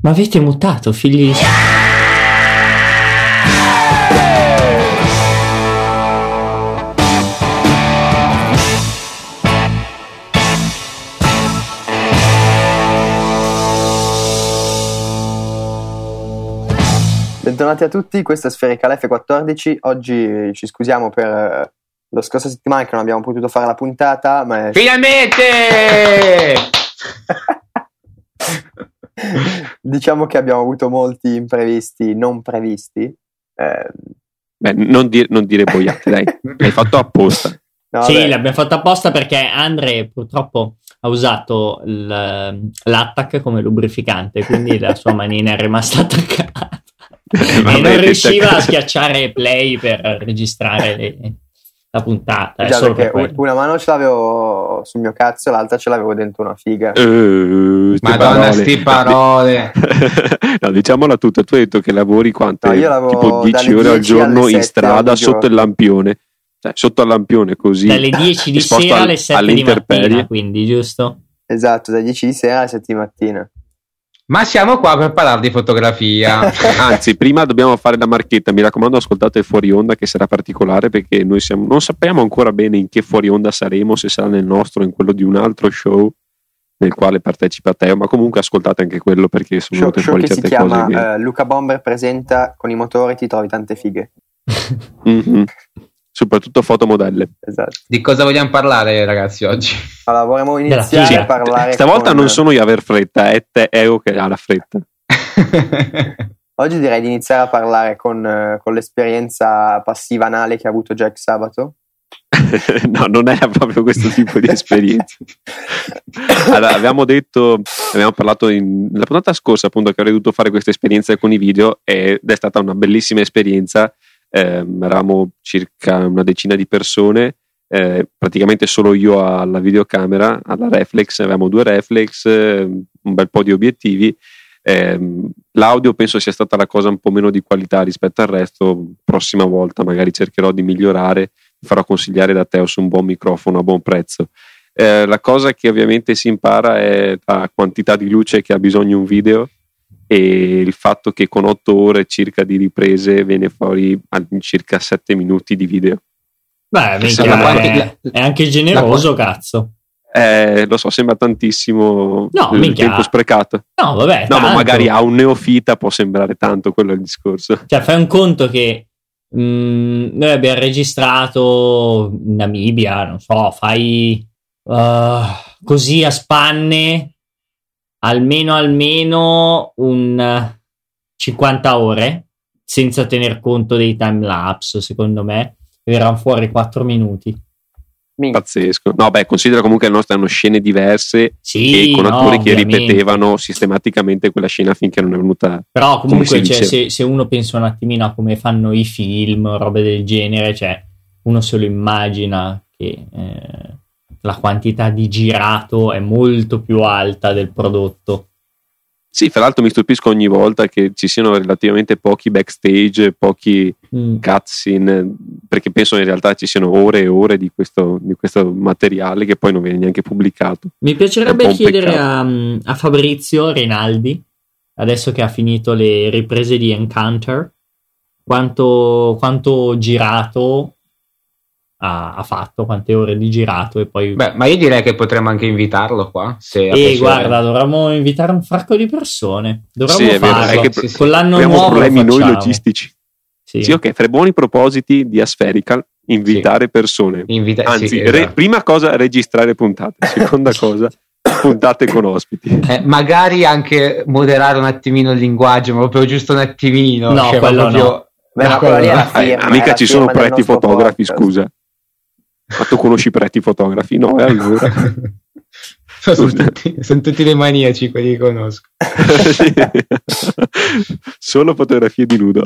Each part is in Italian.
Ma avete mutato, figli. Bentornati a tutti, questa è Sferical F14. Oggi ci scusiamo per eh, la scorsa settimana che non abbiamo potuto fare la puntata, ma è... Finalmente! diciamo che abbiamo avuto molti imprevisti non previsti. Eh, Beh, non, dire, non dire boiate, dai, l'hai fatto apposta. no, Sì, vabbè. l'abbiamo fatto apposta perché Andre purtroppo ha usato l'attack come lubrificante, quindi la sua manina è rimasta attaccata. e Vabbè, non riusciva a schiacciare play per registrare le- la puntata. È Già, solo perché per una mano ce l'avevo sul mio cazzo, l'altra ce l'avevo dentro una figa. Ste Madonna, parole. sti parole. no, diciamola tutta. Tu hai detto che lavori quante? No, io lavoro tipo 10 dalle ore al 10 giorno in 7 strada sotto il lampione. Cioè, sotto al lampione così. Dalle 10 di sera al- alle 7 alle di mattina, quindi giusto? Esatto, dalle 10 di sera alle 7 di mattina. Ma siamo qua per parlare di fotografia. Anzi, prima dobbiamo fare la marchetta. Mi raccomando, ascoltate il fuori onda che sarà particolare perché noi siamo, non sappiamo ancora bene in che fuori onda saremo, se sarà nel nostro o in quello di un altro show nel quale partecipa Teo, ma comunque ascoltate anche quello perché sono Show, venute show fuori che si certe chiama cose che... eh, Luca Bomber presenta con i motori ti trovi tante fighe. Mhm. Soprattutto fotomodelle. Esatto. di cosa vogliamo parlare, ragazzi, oggi? Allora, vorremmo iniziare figa. a parlare Stavolta con- non sono io a aver fretta, è Teo che ha la fretta. Oggi direi di iniziare a parlare con, eh, con l'esperienza passiva anale che ha avuto Jack sabato. no, non era proprio questo tipo di esperienza. Allora, avevamo detto, abbiamo parlato in, la puntata scorsa appunto che avrei dovuto fare questa esperienza con i video ed è stata una bellissima esperienza. Ehm, eravamo circa una decina di persone, eh, praticamente solo io alla videocamera, alla reflex, avevamo due reflex, eh, un bel po' di obiettivi. Ehm, l'audio penso sia stata la cosa un po' meno di qualità rispetto al resto. Prossima volta magari cercherò di migliorare mi farò consigliare da Teo su un buon microfono a buon prezzo. Eh, la cosa che ovviamente si impara è la quantità di luce che ha bisogno un video e il fatto che con 8 ore circa di riprese viene fuori circa 7 minuti di video. Beh, minchia, ma è, la- è anche generoso, cazzo. Eh, lo so, sembra tantissimo No, il minchia. tempo sprecato. No, vabbè, No, ma tanto. magari a un neofita può sembrare tanto, quello è il discorso. Cioè, fai un conto che mh, noi abbiamo registrato in Namibia, non so, fai uh, così a spanne almeno almeno un eh, 50 ore senza tener conto dei time lapse, secondo me, verranno fuori 4 minuti. Pazzesco. No, beh, considera comunque che le nostre hanno scene diverse Sì, e con no, attori che ripetevano sistematicamente quella scena finché non è venuta Però comunque cioè, se, se uno pensa un attimino a come fanno i film, robe del genere, cioè uno se lo immagina che eh, la quantità di girato è molto più alta del prodotto. Sì, fra l'altro mi stupisco ogni volta che ci siano relativamente pochi backstage, pochi Mm. cutscene, perché penso in realtà ci siano ore e ore di questo, di questo materiale che poi non viene neanche pubblicato. Mi piacerebbe chiedere a, a Fabrizio Rinaldi, adesso che ha finito le riprese di Encounter, quanto, quanto girato ha, ha fatto, quante ore di girato e poi... Beh, ma io direi che potremmo anche invitarlo qua. Se E piacere. guarda, dovremmo invitare un fracco di persone. Dovremmo Sì, è vero, farlo. che Sì, sì. Con l'anno abbiamo nuovo problemi noi logistici. Sì. Sì, ok, fra i buoni propositi di Aspherical, invitare persone. Invita- Anzi, sì, re- esatto. prima cosa registrare puntate, seconda cosa puntate con ospiti. Eh, magari anche moderare un attimino il linguaggio, ma proprio giusto un attimino. No, cioè, quello proprio- no. Beh, No, quella lì è la quello no. firma, Eh, è mica la ci sono pretti nostro fotografi, podcast. scusa. Ma tu conosci pretti fotografi? No, e allora. sono, tutti, sono tutti dei maniaci quelli che conosco. Solo fotografie di nudo.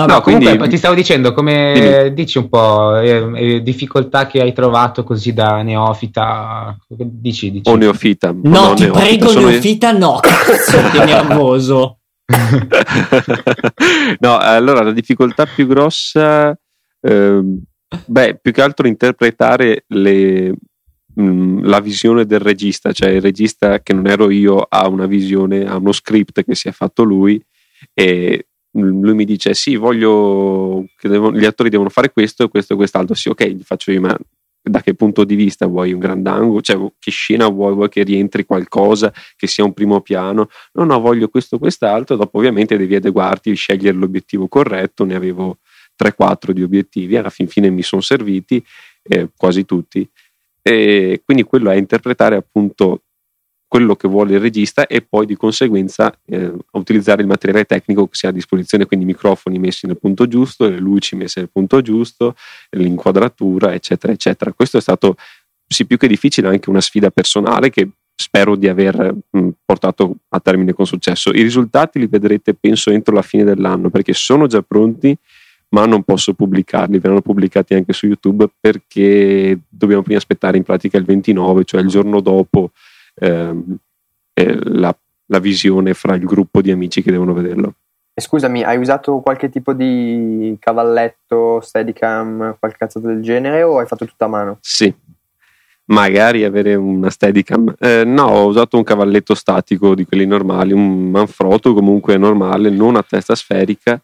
Vabbè, no, comunque quindi- ti stavo dicendo, come Dimmi. dici un po', eh, eh, difficoltà che hai trovato così da neofita, dici, dici. O neofita. no, ti neofita, prego, sono- neofita, no. Cazzo, che nervoso. no, allora la difficoltà più grossa, ehm, beh, più che altro interpretare le, mh, la visione del regista, cioè il regista che non ero io ha una visione, ha uno script che si è fatto lui e lui mi dice sì voglio che devo, gli attori devono fare questo questo e quest'altro. Sì ok gli faccio io ma da che punto di vista? Vuoi un grandangolo? Cioè che scena vuoi? Vuoi che rientri qualcosa? Che sia un primo piano? No no voglio questo quest'altro. Dopo ovviamente devi adeguarti scegliere l'obiettivo corretto. Ne avevo 3-4 di obiettivi. Alla fin fine mi sono serviti eh, quasi tutti. E quindi quello è interpretare appunto quello che vuole il regista e poi di conseguenza eh, utilizzare il materiale tecnico che si ha a disposizione, quindi i microfoni messi nel punto giusto, le luci messe nel punto giusto, l'inquadratura, eccetera, eccetera. Questo è stato sì più che difficile, anche una sfida personale che spero di aver mh, portato a termine con successo. I risultati li vedrete penso entro la fine dell'anno perché sono già pronti ma non posso pubblicarli, verranno pubblicati anche su YouTube perché dobbiamo prima aspettare in pratica il 29, cioè il giorno dopo ehm, la, la visione fra il gruppo di amici che devono vederlo. E scusami, hai usato qualche tipo di cavalletto, steadicam, qualche cazzo del genere o hai fatto tutto a mano? Sì, magari avere una steadicam. Eh, no, ho usato un cavalletto statico di quelli normali, un manfrotto comunque normale, non a testa sferica.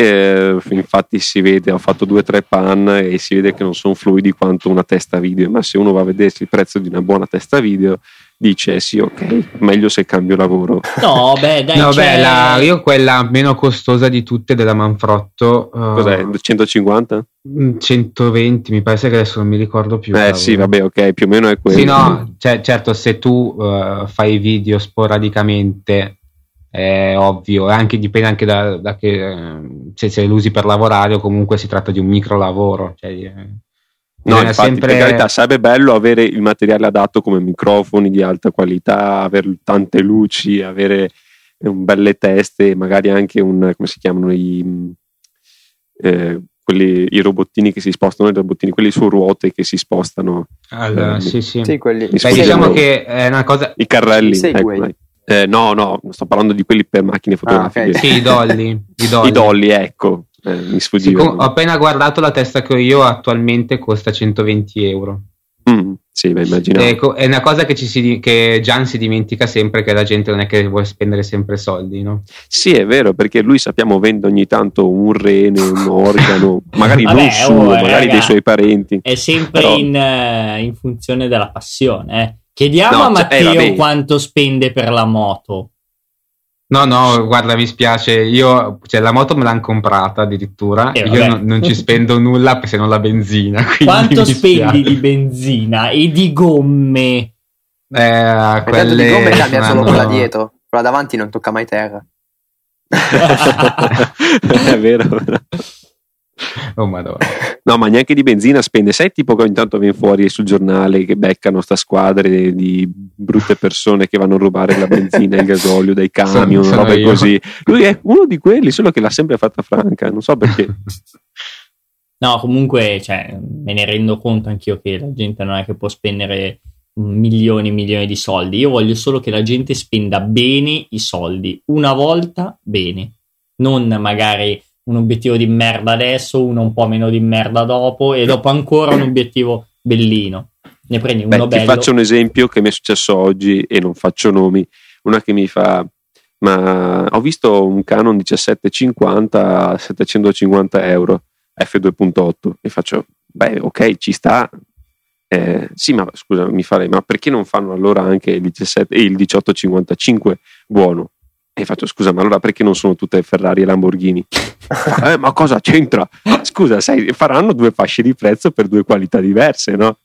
Eh, infatti si vede, ho fatto due o tre pan e si vede che non sono fluidi quanto una testa video, ma se uno va a vedersi il prezzo di una buona testa video dice sì ok meglio se cambio lavoro. No beh dai no, beh, la, io quella meno costosa di tutte della Manfrotto uh, cos'è 150? 120 mm, mi pare che adesso non mi ricordo più eh sì vabbè ok più o meno è quello. Sì no cioè, certo se tu uh, fai video sporadicamente è ovvio anche, dipende anche da, da che se, se lo usi per lavorare o comunque si tratta di un micro lavoro cioè, eh, No, infatti, sempre... per carità, sarebbe bello avere il materiale adatto come microfoni di alta qualità, avere tante luci, avere un belle teste, magari anche un, come si chiamano i, eh, quelli, i robottini che si spostano, i robottini, quelli su ruote che si spostano. Allora, eh, sì, sì. sì quelli, Beh, diciamo che è una cosa... I carrelli. Ecco, eh, no, no, sto parlando di quelli per macchine fotografiche. Ah, okay. sì, i dolly. I dolly, I dolly ecco. Eh, mi sfuggiva. Sì, ho appena guardato la testa che ho io, attualmente costa 120 euro. Mm, sì, beh, immaginavo. Ecco, è una cosa che, ci si, che Gian si dimentica sempre, che la gente non è che vuole spendere sempre soldi, no? Sì, è vero, perché lui sappiamo vende ogni tanto un rene, un organo, magari Vabbè, non suo, oh, magari raga, dei suoi parenti. È sempre Però... in, uh, in, funzione della passione. Eh. Chiediamo no, a cioè, Matteo eh, quanto spende per la moto. No, no, guarda, mi spiace. Io, cioè, la moto me l'hanno comprata addirittura. Eh, io non, non, ci spendo nulla se non la benzina. Quanto spendi di benzina e di gomme? Eh, quelle... di gomme cambia solo quella dietro. Quella davanti non tocca mai terra. è vero, vero. Oh madonna. No, ma neanche di benzina spende. Sai tipo che ogni tanto viene fuori sul giornale che beccano sta squadre di brutte persone che vanno a rubare la benzina e il gasolio dai camion, sono, robe sono così. Lui è uno di quelli, solo che l'ha sempre fatta franca, non so perché. No, comunque, cioè, me ne rendo conto anch'io che la gente non è che può spendere milioni e milioni di soldi. Io voglio solo che la gente spenda bene i soldi, una volta bene, non magari un obiettivo di merda adesso, uno un po' meno di merda dopo e dopo ancora un obiettivo bellino. Ne prendi uno Beh, bello. Ti faccio un esempio che mi è successo oggi e non faccio nomi. Una che mi fa ma ho visto un Canon 1750 a 750 euro f2.8 e faccio beh ok ci sta eh, sì ma scusa mi farei ma perché non fanno allora anche il, 17, il 1855 buono e faccio scusa, ma allora perché non sono tutte Ferrari e Lamborghini? eh, ma cosa c'entra? Scusa, sai, faranno due fasce di prezzo per due qualità diverse, no?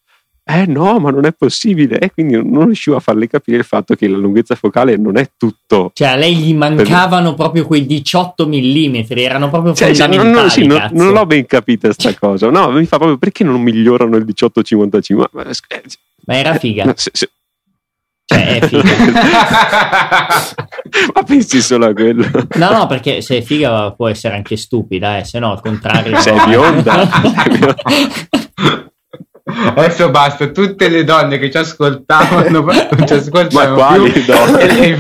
Eh no, ma non è possibile. E quindi non riuscivo a farle capire il fatto che la lunghezza focale non è tutto. Cioè, a lei gli mancavano per... proprio quei 18 mm, erano proprio cioè, fondamentali. Non, sì, non, non, l'ho ben capita sta cosa. No, mi fa proprio perché non migliorano il 1855? Ma, ma era figa. Se, se, cioè, è figa. Ma pensi solo a quello? No, no, perché se è figa può essere anche stupida, eh, se no al contrario. Sei bionda. Adesso basta, tutte le donne che ci ascoltavano non ci ascoltano Ma quali più. donne?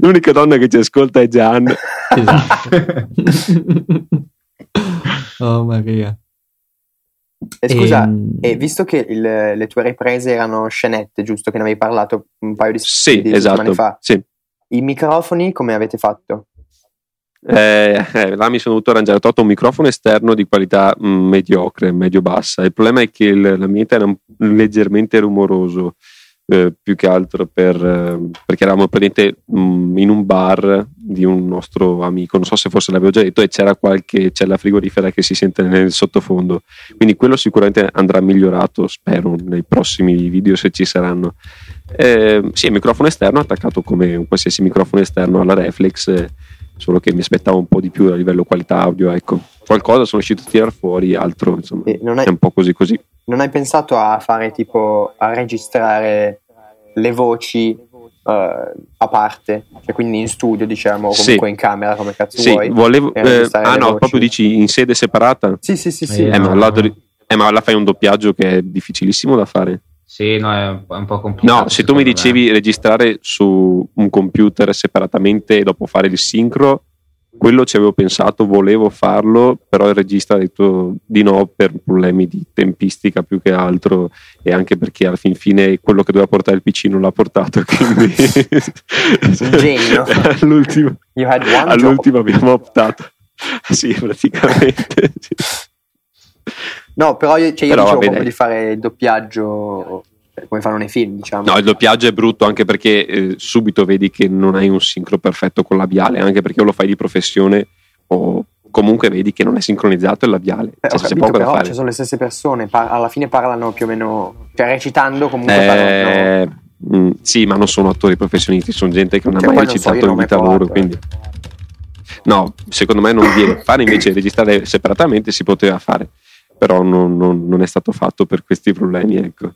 L'unica donna che ci ascolta è Gian. Esatto. oh Maria. E scusa, Ehm, e visto che il- le tue riprese erano scenette, giusto? Che ne avevi parlato un paio di, Sì, di esatto. settimane fa. Sì. I microfoni come avete fatto? Eh, eh, là mi sono dovuto arrangiare. Ho tolto un microfono esterno di qualità mh, mediocre, medio-bassa. Il problema è che il- l'ambiente era un- leggermente rumoroso, eh, più che altro per, eh, perché eravamo praticamente mh, in un bar di un nostro amico. Non so se forse l'avevo già detto, e c'era qualche cella frigorifera che si sente nel sottofondo. Quindi quello sicuramente andrà migliorato, spero, nei prossimi video se ci saranno. Eh, sì, il microfono esterno attaccato come un qualsiasi microfono esterno alla reflex. Solo che mi aspettavo un po' di più a livello qualità audio, ecco. Qualcosa sono riuscito a tirare fuori, altro insomma hai, è un po' così così. non hai pensato a fare tipo a registrare le voci eh, a parte? Cioè quindi in studio, diciamo, o Sì. comunque in camera, come cazzo Sì, vuoi? volevo eh, ah no, voci. proprio dici in sede separata? Sì, sì, sì, sì. Eh, Eh, ma no. là, dov- eh, ma là fai un doppiaggio che è difficilissimo da fare. Sì, no, è un po', complicato. No, se tu mi secondo me. dicevi registrare su un computer separatamente e dopo fare il sincro, quello ci avevo pensato, volevo farlo, però il regista ha detto di no per problemi di tempistica più che altro e anche perché alla fin fine quello che doveva portare il PC non l'ha portato, quindi genio. all'ultimo, You had one job. all'ultimo abbiamo optato. Sì, praticamente. sì. No, però io, cioè io Però dicevo vabbè, proprio di fare il doppiaggio eh, come fanno nei film, diciamo. No, il doppiaggio è brutto anche perché eh, subito vedi che non hai un sincro perfetto col labiale, anche perché o lo fai di professione o comunque vedi che non è sincronizzato il labiale. Eh, Cioè, capito, poco da però fare. ci sono le stesse persone, par- alla fine parlano più o meno, cioè recitando comunque parlano. Eh, mm, sì, ma non sono attori professionisti, sono gente che non Cioè, ha mai so, recitato non in vita mai loro. provato, Quindi... No, secondo me non viene. Fare invece registrare separatamente si poteva fare, però non, non- non è stato fatto per questi problemi. Ecco.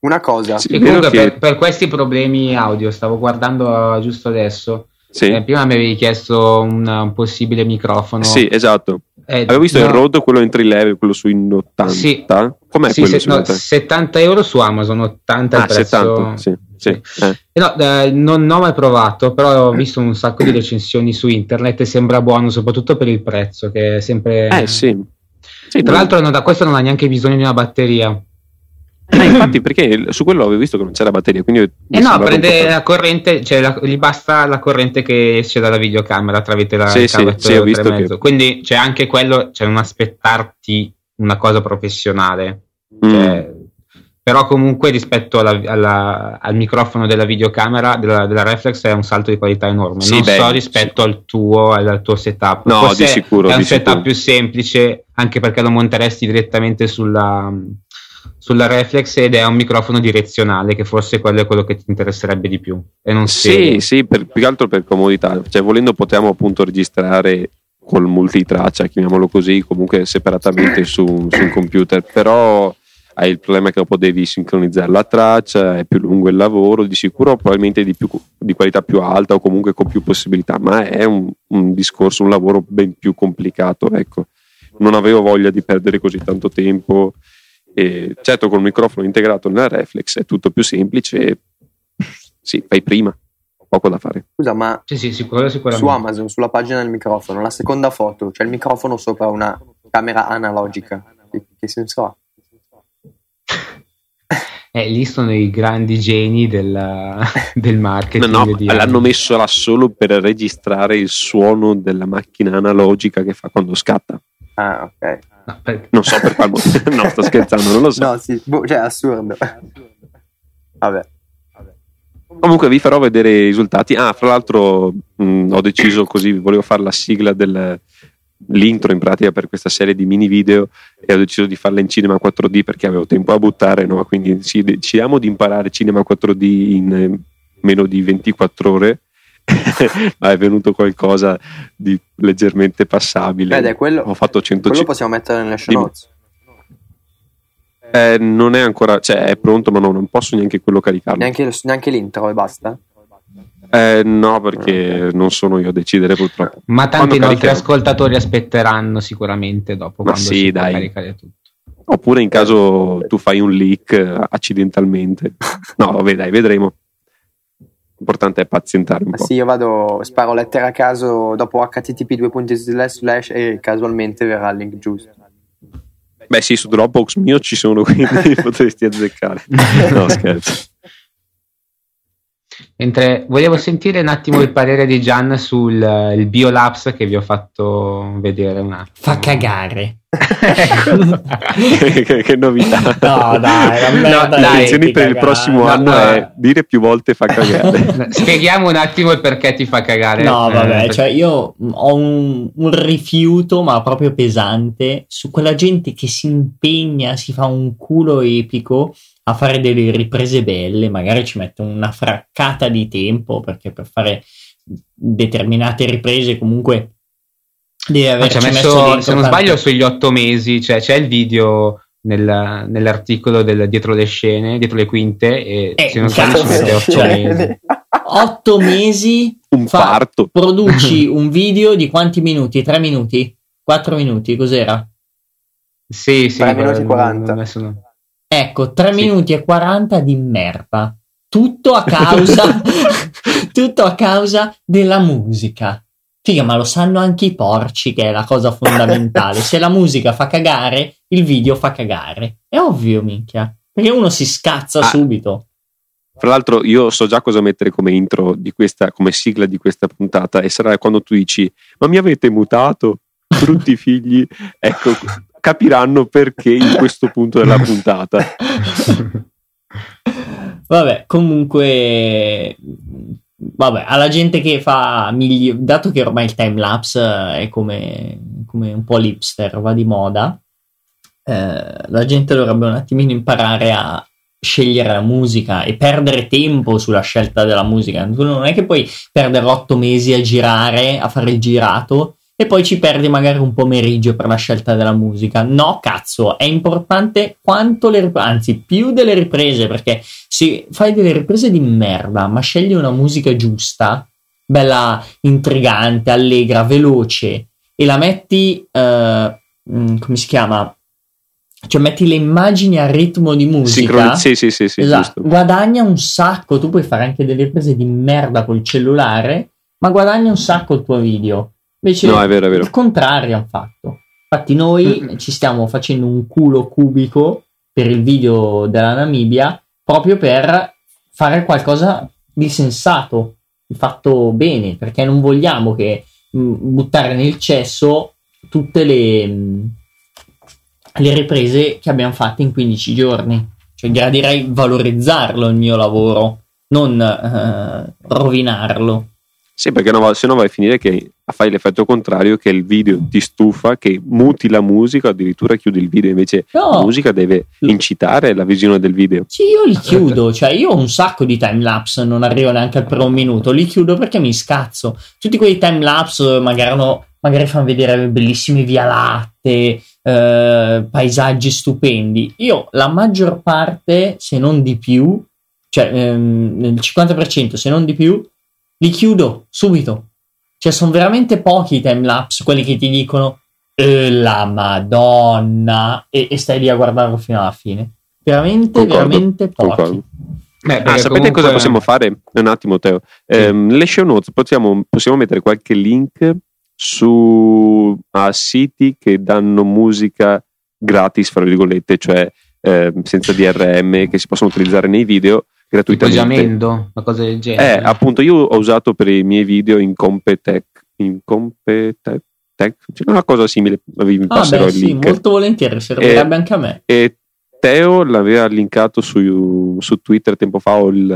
Una cosa, Sì, E comunque che- per, per questi problemi audio, stavo guardando eh, giusto adesso. Sì, Eh, prima mi avevi chiesto un, un possibile microfono. sì, esatto. Eh, Avevo visto no, il Rode, quello entry level, quello su in 80. Sì. Com'è sì, quello se- no, in 80? 70 euro su Amazon, 80 il Ah, prezzo. 70, sì, sì. Eh. Eh, no, eh, non, non ho mai provato, però ho visto un sacco di recensioni su internet e sembra buono, soprattutto per il prezzo, che è sempre... Eh, sì. Sì, Tra l'altro no, da questo non ha neanche bisogno di una batteria. Eh, infatti, perché su quello avevo visto che non c'era batteria, quindi Eh no, prende po' la corrente, cioè la- gli basta la corrente che esce dalla videocamera tramite la Sì, sì, sì, ho visto 3,5. che- Quindi c'è anche quello, cioè non aspettarti una cosa professionale. Mm. Cioè, però comunque rispetto alla- alla- al microfono della videocamera della, della reflex è un salto di qualità enorme Sì, non beh, so rispetto al tuo al tuo setup No, Forse di sicuro, è un setup sicuro. più semplice anche perché lo monteresti direttamente sulla, sulla reflex ed è un microfono direzionale che forse quello è quello che ti interesserebbe di più e non Sì, stereo. sì, per, più che altro per comodità. Cioè, volendo potevamo appunto registrare col multitraccia, chiamiamolo così, comunque separatamente su, su un computer, però hai il problema che dopo devi sincronizzare la traccia, è più lungo il lavoro, di sicuro probabilmente di, più, di qualità più alta o comunque con più possibilità, ma è un, un discorso, un lavoro ben più complicato, ecco. Non avevo voglia di perdere così tanto tempo. E certo, col microfono integrato nella reflex è tutto più semplice. e, Sì, fai prima, poco da fare. scusa, ma Sì, sì, sicuro, sicuramente. su Amazon, sulla pagina del microfono, la seconda foto, c'è il microfono sopra una camera analogica. Che, che senso ha? Eh, lì sono i grandi geni del, del No, marketing. no, di l'hanno messo là solo per registrare il suono della macchina analogica che fa quando scatta. Ah, ok. No, per- Non so per quale motivo. no, sto scherzando, non lo so. No, sì, boh, cioè, assurdo. Vabbè. Comunque vi farò vedere i risultati. Ah, fra l'altro mh, ho deciso così, volevo fare la sigla del l'intro in pratica per questa serie di mini video e ho deciso di farla in cinema 4D perché avevo tempo a buttare, no? quindi decidiamo di imparare cinema 4D in eh, meno di 24 ore ma è venuto qualcosa di leggermente passabile è quello, ho fatto quello 150 possiamo mettere nelle show notes. eh, non è ancora cioè è pronto ma no, non posso neanche quello caricarlo Neanche, neanche l'intro e basta. Eh, no perché non sono io a decidere purtroppo Ma tanti Quando nostri caricherò? ascoltatori aspetteranno sicuramente dopo Ma quando sì, si dai. caricare tutto. Oppure in caso tu fai un leak eh, accidentalmente. No, vabbè, dai, vedremo. L'importante è pazientare un Ma po'. sì, io vado, sparo lettere a caso dopo http 2 slash slash e casualmente verrà il link giusto. Beh, sì, su Dropbox mio ci sono, quindi potresti azzeccare. No, scherzo. Mentre volevo sentire un attimo il parere di Gian sul eh, il Biolabs che vi ho fatto vedere un attimo. Fa cagare. che, che novità. No, dai, No, dai, Attenzioni di per il cagare. prossimo No, anno no. è dire più volte fa cagare. Spieghiamo un attimo il perché ti fa cagare. No, Eh, vabbè, cioè io ho un, un rifiuto, ma proprio pesante, su quella gente che si impegna, si fa un culo epico a fare delle riprese belle, magari ci mette una fraccata di tempo, perché per fare determinate riprese comunque deve ha averci messo, messo se non tanto- sbaglio, sugli otto mesi, cioè c'è il video nel- nell'articolo del dietro le scene, dietro le quinte, e Eh, se non sbaglio ci mette otto cioè, mesi. otto mesi Un fa- parto. produci un video di quanti minuti? Tre minuti? Quattro minuti? Cos'era? Sì, sì, Tre minuti e non- 40. non sono- Ecco, 3 Sì. minuti e 40 di merda. Tutto a causa, tutto a causa della musica. Figa, ma lo sanno anche i porci che è la cosa fondamentale. Se la musica fa cagare, il video fa cagare. È ovvio, minchia. Perché uno si scazza Ah. subito. Fra l'altro, io so già cosa mettere come intro di questa, come sigla di questa puntata, e sarà quando tu dici: Ma mi avete mutato? Brutti figli. Ecco, capiranno perché in questo punto della puntata. Vabbè, comunque, vabbè, alla gente che fa migli- dato che ormai il timelapse è come, come un po' l'hipster, va di moda, eh, la gente dovrebbe un attimino imparare a scegliere la musica e perdere tempo sulla scelta della musica. Tu non è che puoi perdere otto mesi a girare, a fare il girato e poi ci perdi magari un pomeriggio per la scelta della musica. No, cazzo, è importante quanto le riprese, anzi più delle riprese, perché se fai delle riprese di merda, ma scegli una musica giusta, bella intrigante, allegra, veloce, e la metti, eh, mm, come si chiama? Cioè metti le immagini al ritmo di musica. Sincroni- sì, sì, sì, sì, Esatto, guadagna un sacco. Tu puoi fare anche delle riprese di merda col cellulare, ma guadagna un sacco il tuo video. Invece No, è vero, è vero. il contrario hanno fatto. Infatti, noi Mm. ci stiamo facendo un culo cubico per il video della Namibia proprio per fare qualcosa di sensato, di fatto bene, perché non vogliamo che mh, buttare nel cesso tutte le, mh, le riprese che abbiamo fatto in 15 giorni. Cioè, gradirei valorizzarlo il mio lavoro, non eh, rovinarlo. Sì, perché no, se no vai a finire che fai l'effetto contrario, che il video ti stufa, che muti la musica, addirittura chiudi il video. Invece No. la musica deve incitare la visione del video. Sì, io li chiudo, cioè io ho un sacco di timelapse, non arrivo neanche al primo minuto, li chiudo perché mi scazzo. Tutti quei timelapse magari, hanno- magari fanno vedere bellissime via latte, eh, paesaggi stupendi. Io la maggior parte, se non di più, cioè ehm, il 50% se non di più, li chiudo subito. Cioè sono veramente pochi i timelapse, quelli che ti dicono "Eh, la madonna e, e stai lì a guardarlo fino alla fine. Veramente, Concordo, veramente pochi. concordo. Beh, Ah, sapete comunque- cosa possiamo fare? Un attimo, Teo. Ehm, le show notes possiamo, possiamo mettere qualche link su a siti che danno musica gratis, fra virgolette, cioè ehm, senza DRM, che si possono utilizzare nei video gratuitamente. Jamendo, una cosa del Eh, genere. appunto, io ho usato per i miei video in Competech. In Competech? C'è una cosa simile, vi Ah, passerò beh, il sì, link. molto volentieri, servirebbe anche a me. E Teo l'aveva linkato su, su Twitter tempo fa, ho il,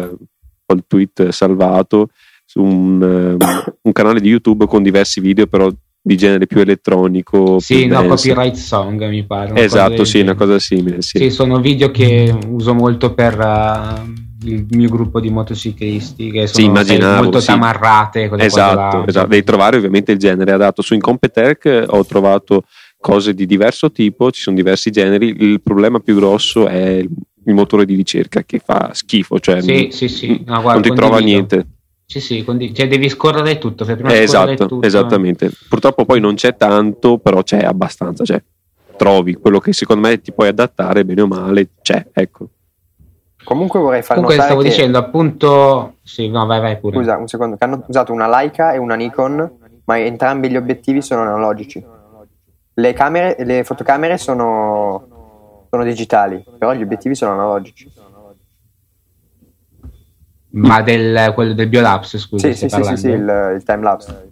ho il tweet salvato su un, ehm, un canale di YouTube con diversi video, però di genere più elettronico. Sì, più no, copyright song mi pare. una Esatto, sì, una genere. cosa simile. Sì. Sì, sono video che uso molto per uh, il mio gruppo di motociclisti che sono immaginavo, molto sì. tamarrate. Esatto, esatto. devi trovare ovviamente il genere adatto. Su Incompetech ho trovato cose di diverso tipo, ci sono diversi generi. Il problema più grosso è il, motore di ricerca che fa schifo, cioè Sì, sì, sì. No, guarda, non ti trova condivido. niente. Sì, sì, condi- cioè devi scorrere tutto. fai prima Eh, esatto, tutto. esattamente. Purtroppo poi non c'è tanto, però c'è abbastanza. Cioè, trovi quello che secondo me ti puoi adattare bene o male, c'è, ecco. Comunque vorrei far Comunque stavo che, dicendo appunto... Sì, no, vai, vai pure. scusa un secondo, che hanno usato una Leica e una Nikon, ma entrambi gli obiettivi sono analogici. le, camere, le fotocamere sono, sono digitali, però gli obiettivi sono analogici. Ma del, quello del biolapse, scusa. Sì, sì, sì, sì, sì, il, il timelapse.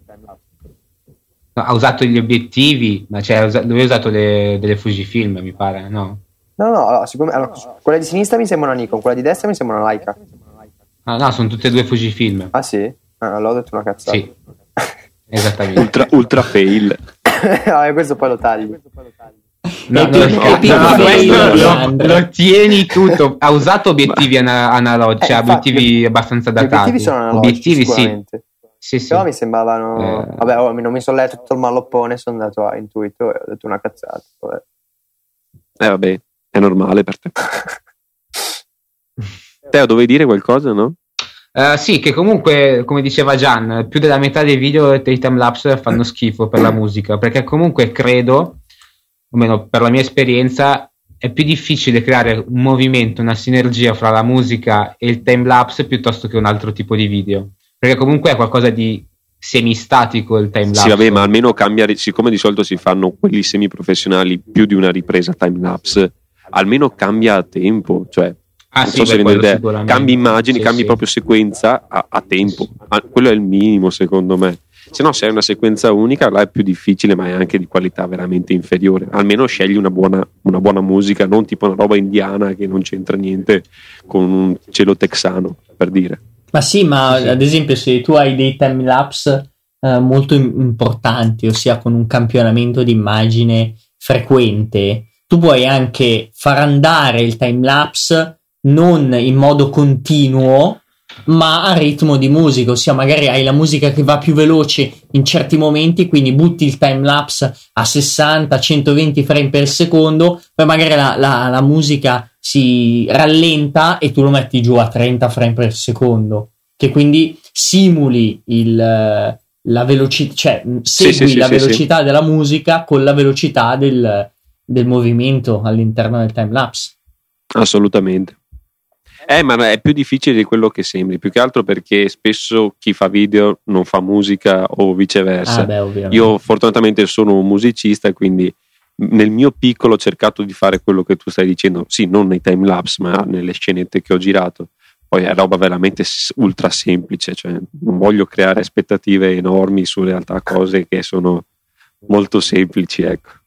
No, ha usato gli obiettivi, ma cioè, lui ha usato le, delle Fujifilm, mi pare, no? No, no, allora, siccome, allora, quella di sinistra mi sembra una Nikon, quella di destra mi sembra una Leica. Ah, no, sono tutte e due Fujifilm. Ah, sì? Ah, allora ho detto una cazzata. Sì, esattamente. Ultra, ultra fail. Vabbè, questo poi lo tagli. No, no, no, no, lo, tieni tutto. Ha usato obiettivi ana- analogici, Eh, cioè infatti, obiettivi abbastanza datati. obiettivi sono analogici, Obiettivi sì. Sì, sì. Però mi sembravano... Eh. Vabbè, oh, non mi sono letto tutto il malloppone, sono andato a Intuito e ho detto una cazzata. Vabbè. Eh vabbè, è normale per te. Teo, dovevi dire qualcosa, no? Eh, sì, che comunque, come diceva Gian, più della metà dei video dei timelapse fanno schifo per la musica, perché comunque credo, o meno per la mia esperienza, è più difficile creare un movimento, una sinergia fra la musica e il timelapse piuttosto che un altro tipo di video, perché comunque è qualcosa di semistatico il timelapse. Sì, vabbè, ma almeno cambia, siccome di solito si fanno quelli semiprofessionali più di una ripresa timelapse, almeno cambia a tempo, cioè Ah, non sì, so se quello idea. cambi immagini, Sì, cambi sì. proprio sequenza a, a tempo. Ah, quello è il minimo, secondo me. Se no, se hai una sequenza unica, là è più difficile, ma è anche di qualità veramente inferiore. Almeno scegli una buona, una buona musica, non tipo una roba indiana che non c'entra niente con un cielo texano, per dire. Ma sì, ma Sì, sì. ad esempio se tu hai dei timelapse eh, molto im- importanti, ossia con un campionamento di immagine frequente, tu puoi anche far andare il timelapse non in modo continuo, ma a ritmo di musica, ossia magari hai la musica che va più veloce in certi momenti, quindi butti il timelapse a 60, 120 frame per secondo, poi magari la, la- la musica si rallenta e tu lo metti giù a 30 frame per secondo, che quindi simuli il, la velocità, cioè mh, Sì, segui sì, sì, la velocità della musica con la velocità del, del movimento all'interno del timelapse. Assolutamente. Eh, ma è più difficile di quello che sembri, più che altro perché spesso chi fa video non fa musica o viceversa. Ah, beh. Io fortunatamente sono un musicista quindi nel mio piccolo ho cercato di fare quello che tu stai dicendo, sì, non nei time lapse, ma nelle scenette che ho girato. Poi è roba veramente ultra semplice, cioè non voglio creare aspettative enormi su realtà cose che sono molto semplici, ecco.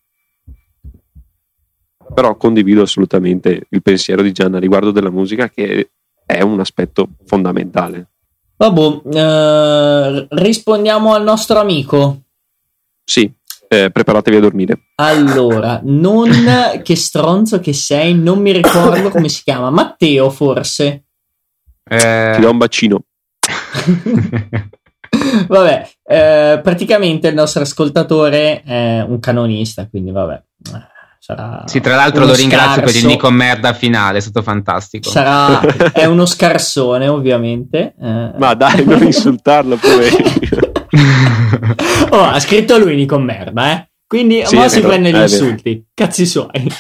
Però condivido assolutamente il pensiero di Gianna riguardo della musica che è un aspetto fondamentale. Vabbè, eh, rispondiamo al nostro amico. Sì, eh, preparatevi a dormire. Allora, non che stronzo che sei, non mi ricordo come si chiama. Matteo, forse. Eh, Ti do un bacino. Vabbè, eh, praticamente il nostro ascoltatore è un canonista, quindi vabbè. Eh, Sarà sì, tra l'altro lo ringrazio per il scarso. Nico merda finale, è stato fantastico. Sarà, è uno scarsone, ovviamente. eh. Ma dai, non insultarlo poverino. Oh, ha scritto lui Nico merda, eh. Quindi Sì, mo è si vero, prende gli vero. insulti. Cazzi suoi.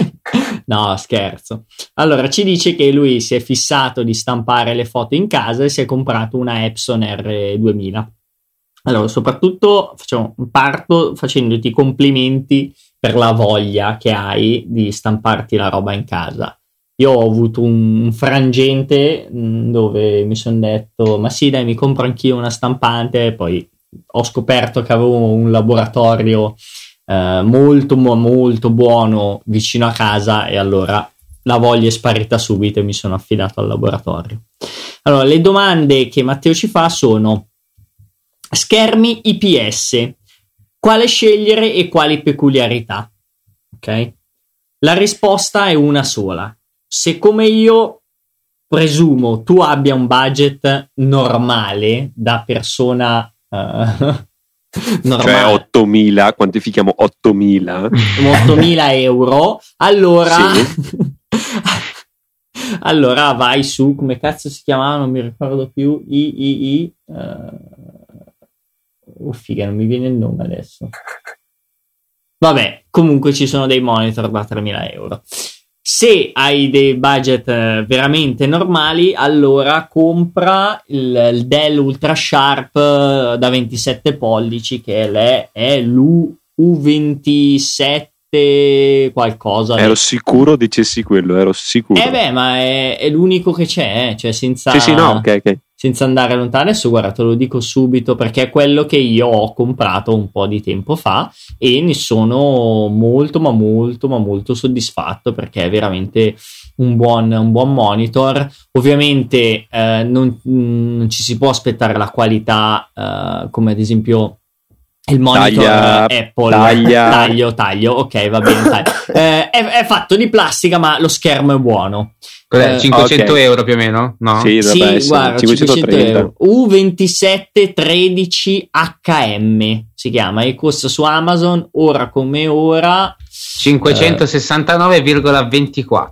no, scherzo. Allora, ci dice che lui si è fissato di stampare le foto in casa e si è comprato una Epson R2000. Allora, soprattutto facciamo, parto facendoti complimenti per la voglia che hai di stamparti la roba in casa. Io ho avuto un frangente mh, dove mi sono detto, ma sì, dai, mi compro anch'io una stampante, poi ho scoperto che avevo un laboratorio eh, molto mo- molto buono vicino a casa e allora la voglia è sparita subito e mi sono affidato al laboratorio. Allora, le domande che Matteo ci fa sono schermi IPS, quale scegliere e quali peculiarità? Ok? La risposta è una sola. Se come io presumo tu abbia un budget normale da persona cioè normale, 8000, quantifichiamo 8000. 8.000 euro, allora, Sì. allora vai su, come cazzo si chiamava, non mi ricordo più, I, I, I, uh, oh figa, non mi viene il nome adesso. Vabbè, comunque ci sono dei monitor da 3.000 euro. Se hai dei budget eh, veramente normali, allora compra il, il Dell Ultra Sharp eh, da 27 pollici, che è, è l'U U27 qualcosa. Ero sicuro dicessi quello, ero sicuro. Eh beh, ma è, è l'unico che c'è, eh, cioè senza... Sì, sì, no, ok, ok. Senza andare lontano. Adesso guarda, te lo dico subito perché è quello che io ho comprato un po' di tempo fa e ne sono molto, ma molto, ma molto soddisfatto perché è veramente un buon, un buon monitor. Ovviamente eh, non, non ci si può aspettare la qualità eh, come ad esempio il monitor Taglia, Apple taglia. taglio taglio ok va bene taglio. Eh, è, è fatto di plastica ma lo schermo è buono Cos'è? Eh, 500 ok. euro più o meno? No? Sì, sì, guarda, 500 530. euro. U2713 HM si chiama e costa su Amazon ora come ora. 569,24.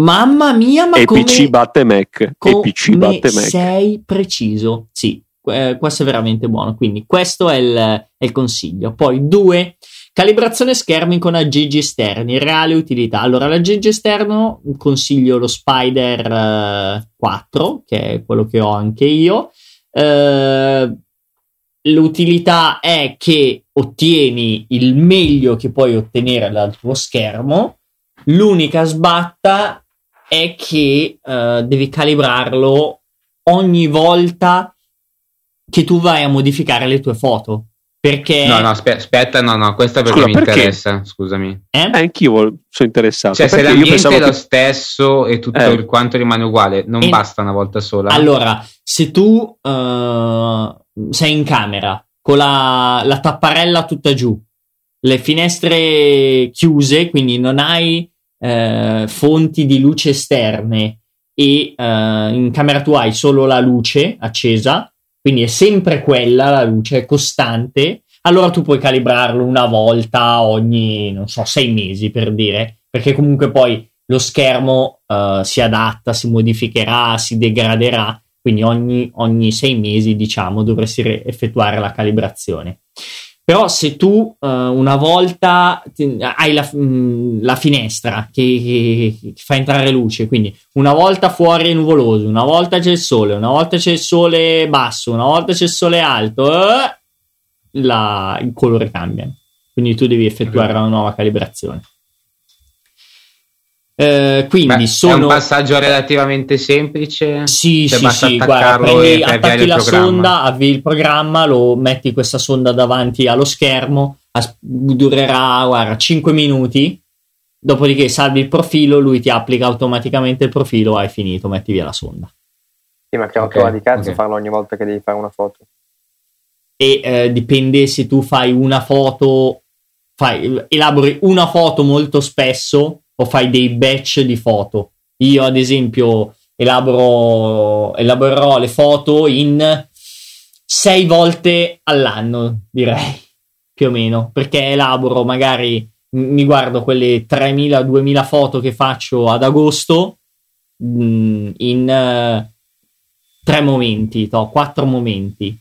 Mamma mia, ma E come, PC batte Mac. E PC come batte Mac. sei preciso. Sì, eh, questo è veramente buono. Quindi questo è il, è il consiglio. Poi due. Calibrazione schermi con aggeggi esterni, reale utilità. Allora, l'aggeggio esterno consiglio lo Spider eh, 4, che è quello che ho anche io. Eh, l'utilità è che ottieni il meglio che puoi ottenere dal tuo schermo. L'unica sbatta è che eh, devi calibrarlo ogni volta che tu vai a modificare le tue foto. Perché No, no, aspe- aspetta, no, no, questo è perché Scusa, mi perché? interessa, scusami. eh? Eh, anch'io sono interessato. Cioè, se l'ambiente è lo che- stesso e tutto Eh. il quanto rimane uguale, non E- basta una volta sola. Allora, se tu eh, sei in camera con la, la tapparella tutta giù, le finestre chiuse, quindi non hai eh, fonti di luce esterne e eh, in camera tua hai solo la luce accesa, quindi è sempre quella la luce, è costante, allora tu puoi calibrarlo una volta ogni, non so, sei mesi per dire, perché comunque poi lo schermo eh, si adatta, si modificherà, si degraderà, quindi ogni, ogni sei mesi, diciamo, dovresti re- effettuare la calibrazione. Però se tu eh, una volta ti- hai la, mh, la finestra che, che- che fa entrare luce, quindi una volta fuori è nuvoloso, una volta c'è il sole, una volta c'è il sole basso, una volta c'è il sole alto, eh, la- il colore cambia. Quindi tu devi effettuare una nuova calibrazione. Eh, quindi Beh, È sono un passaggio relativamente semplice. sì, Cioè, sì, sì, guarda, prendi, attacchi la programma. sonda, avvii il programma, lo metti questa sonda davanti allo schermo, as- durerà, guarda, 5 minuti, dopodiché salvi il profilo, lui ti applica automaticamente il profilo, hai finito, metti via la sonda. Sì, ma che Ok, rottura di cazzo ok. farlo ogni volta che devi fare una foto. E eh, dipende se tu fai una foto, fai, elabori una foto molto spesso o fai dei batch di foto. Io, ad esempio, elaboro, elaborerò le foto in sei volte all'anno, direi, più o meno, perché elaboro magari, mi guardo quelle 3000-2000 foto che faccio ad agosto mh, in eh, tre momenti, to, quattro momenti,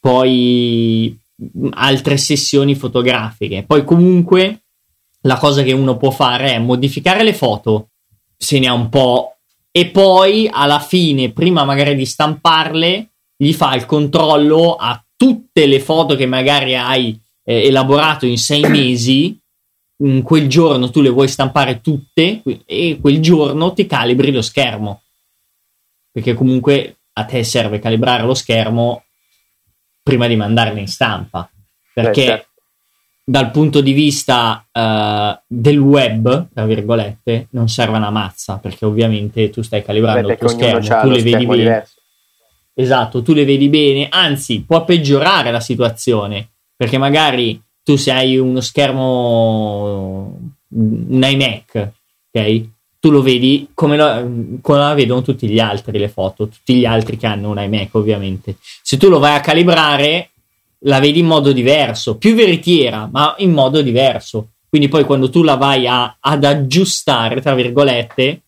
poi mh, altre sessioni fotografiche. Poi comunque la cosa che uno può fare è modificare le foto, se ne ha un po', e poi alla fine, prima magari di stamparle, gli fa il controllo a tutte le foto che magari hai eh, elaborato in sei mesi. In quel giorno tu le vuoi stampare tutte e quel giorno ti calibri lo schermo. Perché comunque a te serve calibrare lo schermo prima di mandarle in stampa. Perché certo. Dal punto di vista eh, del web, tra virgolette, non serve una mazza, perché ovviamente tu stai calibrando Beh, il tuo schermo, tu le vedi bene. diverso. Esatto, tu le vedi bene, anzi può peggiorare la situazione, perché magari tu se hai uno schermo, un iMac, ok? Tu lo vedi come, lo- come la vedono tutti gli altri le foto, tutti gli altri che hanno un iMac ovviamente. Se tu lo vai a calibrare, la vedi in modo diverso, più veritiera, ma in modo diverso. Quindi poi quando tu la vai a- ad aggiustare, tra virgolette,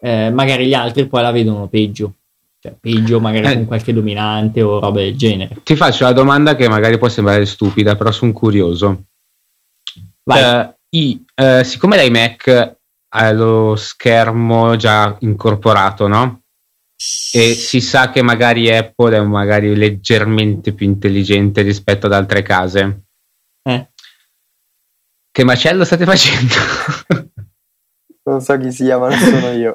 eh, magari gli altri poi la vedono peggio. Cioè, peggio magari Eh. con qualche dominante o roba del genere. Ti faccio la domanda che magari può sembrare stupida, però sono curioso. Eh, i- eh, siccome l'iMac ha lo schermo già incorporato, no? E si sa che magari Apple è magari leggermente più intelligente rispetto ad altre case. Eh. Che macello state facendo? non so chi sia, ma non sono io.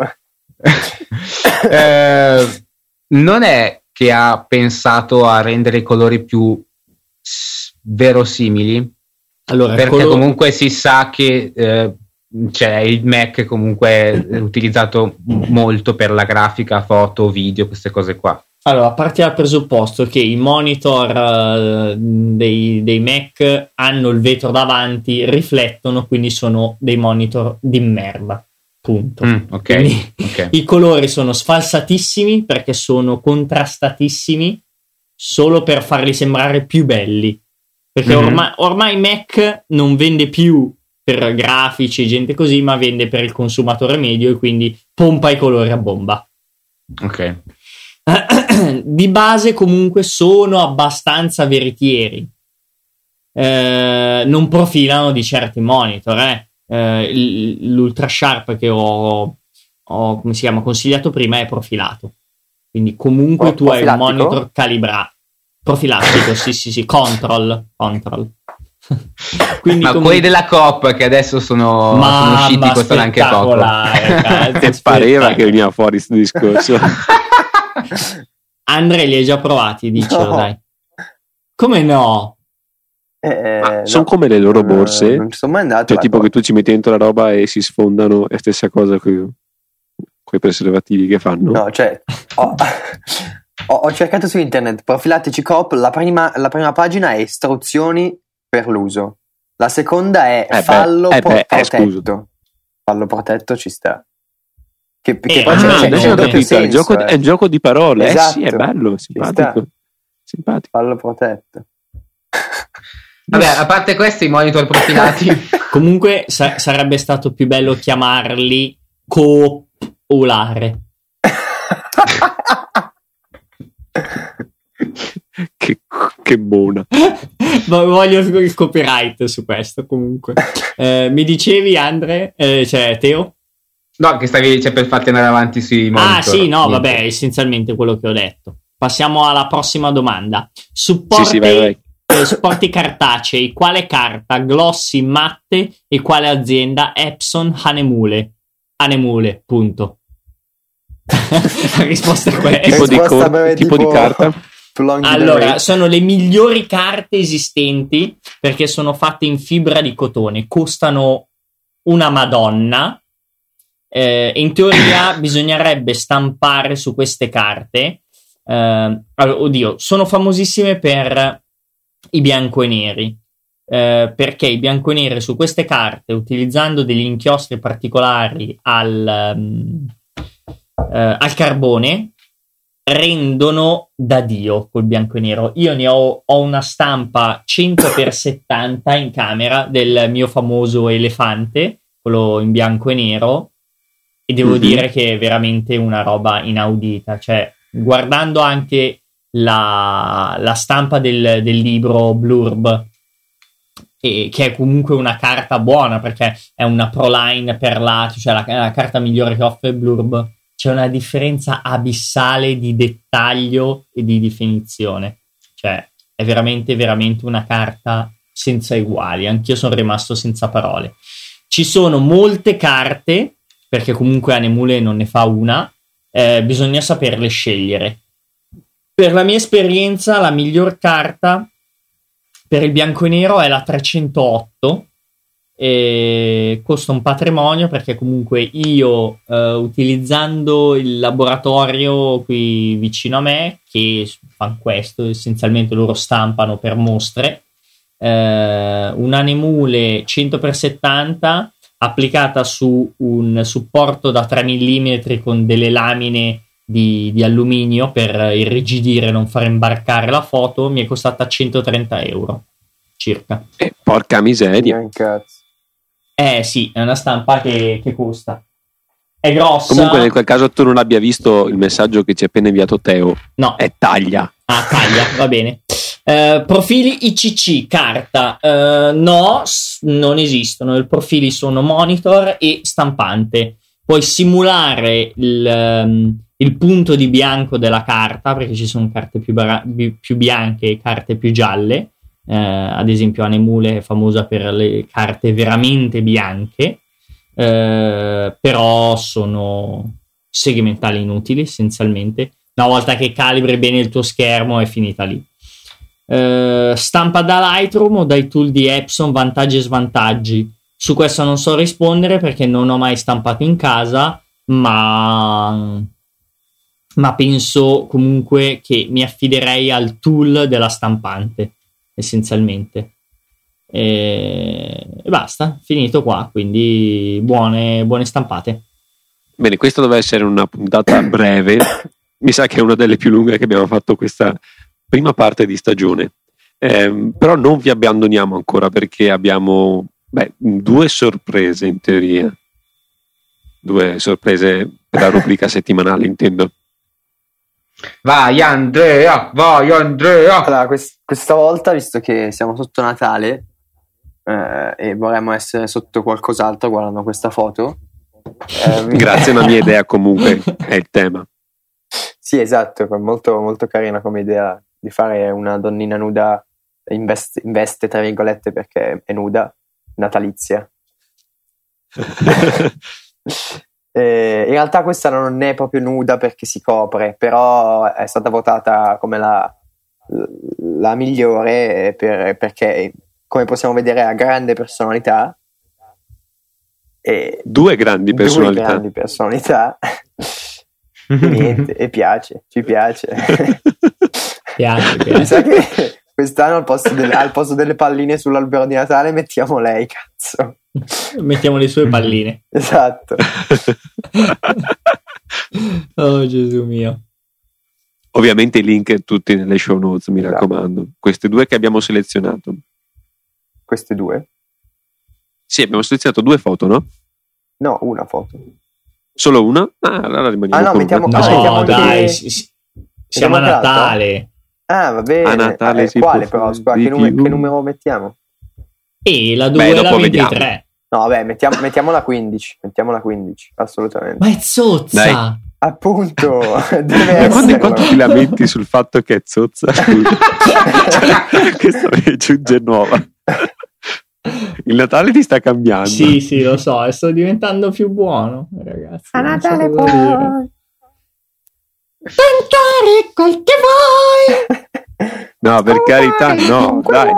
eh, non è che ha pensato a rendere i colori più verosimili? Allora, perché color... comunque si sa che eh, cioè, il Mac comunque è utilizzato molto per la grafica, foto, video, queste cose qua. Allora, parti dal presupposto che i monitor uh, dei, dei, Mac hanno il vetro davanti, riflettono, quindi sono dei monitor di merda. Punto. Mm, okay, okay. I colori sono sfalsatissimi perché sono contrastatissimi solo per farli sembrare più belli. Perché mm-hmm. ormai, ormai Mac non vende più per grafici e gente così, ma vende per il consumatore medio e quindi pompa i colori a bomba. Ok. Di base comunque sono abbastanza veritieri. Eh, non profilano di certi monitor, eh eh, l'Ultra Sharp che ho, ho, come si chiama, consigliato prima è profilato. Quindi comunque oh, tu hai un monitor calibrato. Profilattico, sì, sì, sì, control, control. Quindi Ma comunque... quelli della COP che adesso sono, sono usciti costano anche poco. Ti pareva che veniva fuori questo discorso. Andrea li hai già provati, dicelo no. dai. Come no? Eh, sono no, come le loro borse. non ci sono mai andato. Cioè, tipo che tu ci metti dentro la roba e si sfondano, è stessa cosa con i preservativi che fanno. No, cioè, ho, ho, ho, cercato su internet profilattici coop. La prima, la prima, pagina è istruzioni per l'uso. La seconda è eh fallo beh, eh beh, protetto. fallo protetto ci sta. Che, che eh, poi ah, c'è, c'è, c'è senso, è, gioco, eh. è gioco di parole. Esatto, eh sì, è esatto. bello, simpatico. simpatico. Fallo protetto. Vabbè, a parte questo, i monitor profilati. Comunque sa- sarebbe stato più bello chiamarli coopolare. Che, buona. voglio il copyright su questo comunque. Eh, mi dicevi Andre, eh, cioè Teo? No, che stavi cioè, per farti andare avanti sui monitor. Ah sì, no, Niente. vabbè, essenzialmente quello che ho detto. Passiamo alla prossima domanda. Supporti sì, sì, vai, vai eh, supporti cartacei, quale carta? Glossy, matte e quale azienda? Epson, Hanemule. Hanemule, punto. La risposta è questa. Tipo, di, cor- tipo, tipo di carta? Allora, sono le migliori carte esistenti perché sono fatte in fibra di cotone, costano una madonna. Eh, in teoria bisognerebbe stampare su queste carte. Eh, oddio, sono famosissime per i bianco e neri. Eh, perché i bianco e neri su queste carte, utilizzando degli inchiostri particolari al, um, eh, al carbone, rendono da Dio col bianco e nero. Io ne ho, ho una stampa 100x70 in camera del mio famoso elefante, quello in bianco e nero, e devo mm-hmm. dire che è veramente una roba inaudita. Cioè, guardando anche la, la stampa del, del, libro Blurb, e, che è comunque una carta buona perché è una Proline perlato, cioè la, la carta migliore che offre Blurb. C'è una differenza abissale di dettaglio e di definizione. Cioè, è veramente, veramente una carta senza uguali. Anch'io sono rimasto senza parole. Ci sono molte carte, perché comunque Anemule non ne fa una, eh, bisogna saperle scegliere per la mia esperienza, la miglior carta per il bianco e nero è la 308 e costa un patrimonio perché comunque io eh, utilizzando il laboratorio qui vicino a me che fanno questo essenzialmente loro stampano per mostre eh, una Nemule 100x70 applicata su un supporto da 3 mm con delle lamine di, di alluminio per irrigidire e non far imbarcare la foto mi è costata 130 euro circa. Eh, porca miseria. Eh sì, è una stampa che, che costa. È grossa. Comunque, in quel caso tu non abbia visto il messaggio che ci ha appena inviato Teo. No. È taglia. Ah, taglia, va bene. Uh, profili ICC, carta. Uh, no, non esistono. I profili sono monitor e stampante. Puoi simulare il, um, il punto di bianco della carta, perché ci sono carte più, bara- più bianche e carte più gialle, eh, ad esempio Anemule è famosa per le carte veramente bianche, eh, però sono segmentali inutili essenzialmente. Una volta che calibri bene il tuo schermo è finita lì. Eh, stampa da Lightroom o dai tool di Epson, vantaggi e svantaggi. Su questo non so rispondere perché non ho mai stampato in casa, ma, ma penso comunque che mi affiderei al tool della stampante, essenzialmente. E, e basta, finito qua, quindi buone, buone stampate. Bene, questa doveva essere una puntata breve, mi sa che è una delle più lunghe che abbiamo fatto questa prima parte di stagione. Eh, però non vi abbandoniamo ancora perché abbiamo beh, due sorprese in teoria. Due sorprese per la rubrica settimanale, intendo. Vai Andrea, vai Andrea. Allora, quest- questa volta, visto che siamo sotto Natale eh, e vorremmo essere sotto qualcos'altro guardando questa foto. Eh, Grazie, una mia idea comunque è il tema. Sì, esatto, molto, molto carina come idea di fare una donnina nuda in veste, in veste tra virgolette perché è nuda, natalizia. eh, in realtà questa non è proprio nuda perché si copre, però è stata votata come la, la migliore per, perché, come possiamo vedere, ha grande personalità. E due grandi personalità. Due grandi personalità. Niente, e piace, ci piace. piace, piace. Mi sa che quest'anno al posto, del, al posto, delle palline sull'albero di Natale mettiamo lei, cazzo. Mettiamo le sue palline. esatto. oh Gesù mio. Ovviamente i link tutti nelle show notes, mi esatto. raccomando. Queste due che abbiamo selezionato. Queste due? Sì, abbiamo selezionato due foto, no? No, una foto. Solo una? Ah, allora rimaniamo ah, no, mettiamo, no, mettiamo dai, che... siamo a Natale. Ah, va bene. A Natale eh, si quale però? Scusa, che, numero, che numero mettiamo? E la 2 e la 23. Vediamo. No, vabbè, mettiamo, mettiamo la 15. Mettiamo la 15, assolutamente. Ma è zozza! Dai. Appunto, deve quando, quando ti lamenti sul fatto che è zozza, questa mi aggiunge nuova. Il Natale ti sta cambiando. Sì, sì, lo so, sto diventando più buono, ragazzi. A Natale so puoi tentare quel che vuoi. No, per oh carità, no, dai.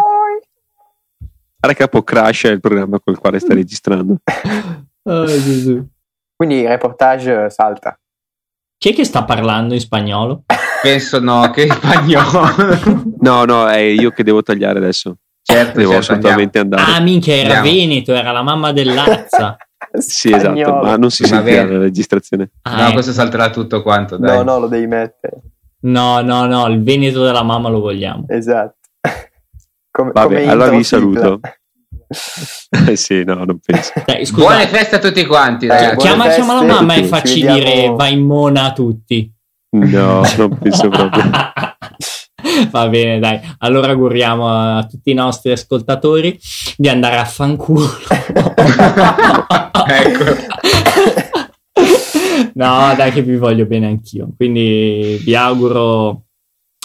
Guarda capo Crash è il programma col quale stai registrando. Oh, Gesù. Quindi il reportage salta. Chi è che sta parlando in spagnolo? Penso no, che spagnolo. no, no, è io che devo tagliare adesso. Certo, devo certo, assolutamente andiamo. andare. Ah, minchia, era andiamo. Veneto, era la mamma dell'Azza. Sì, esatto, ma non si sente la registrazione. Ah, no, eh. questo salterà tutto quanto, dai. No, no, lo devi mettere. No, no, no, il Veneto della mamma lo vogliamo. Esatto. Come, Vabbè, come allora vi saluto. eh sì, no, non penso. Dai, buone feste a tutti quanti. Dai. Chiama, chiama la mamma e facci dire vai in mona a tutti. No, non penso proprio. Va bene, dai. Allora auguriamo a tutti i nostri ascoltatori di andare a fanculo. ecco. No, dai, che vi voglio bene anch'io. Quindi vi auguro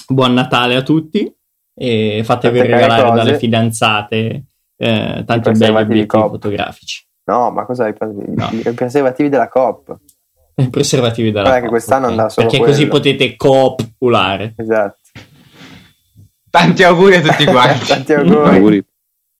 buon Natale a tutti e fatevi regalare cose. dalle fidanzate eh, tanti belli obiettivi fotografici. No, ma cosa hai no. I preservativi della COP. I preservativi della Guarda COP. che quest'anno okay. andrà solo Perché quello. così potete copulare. Esatto. Tanti auguri a tutti quanti. Tanti auguri. auguri.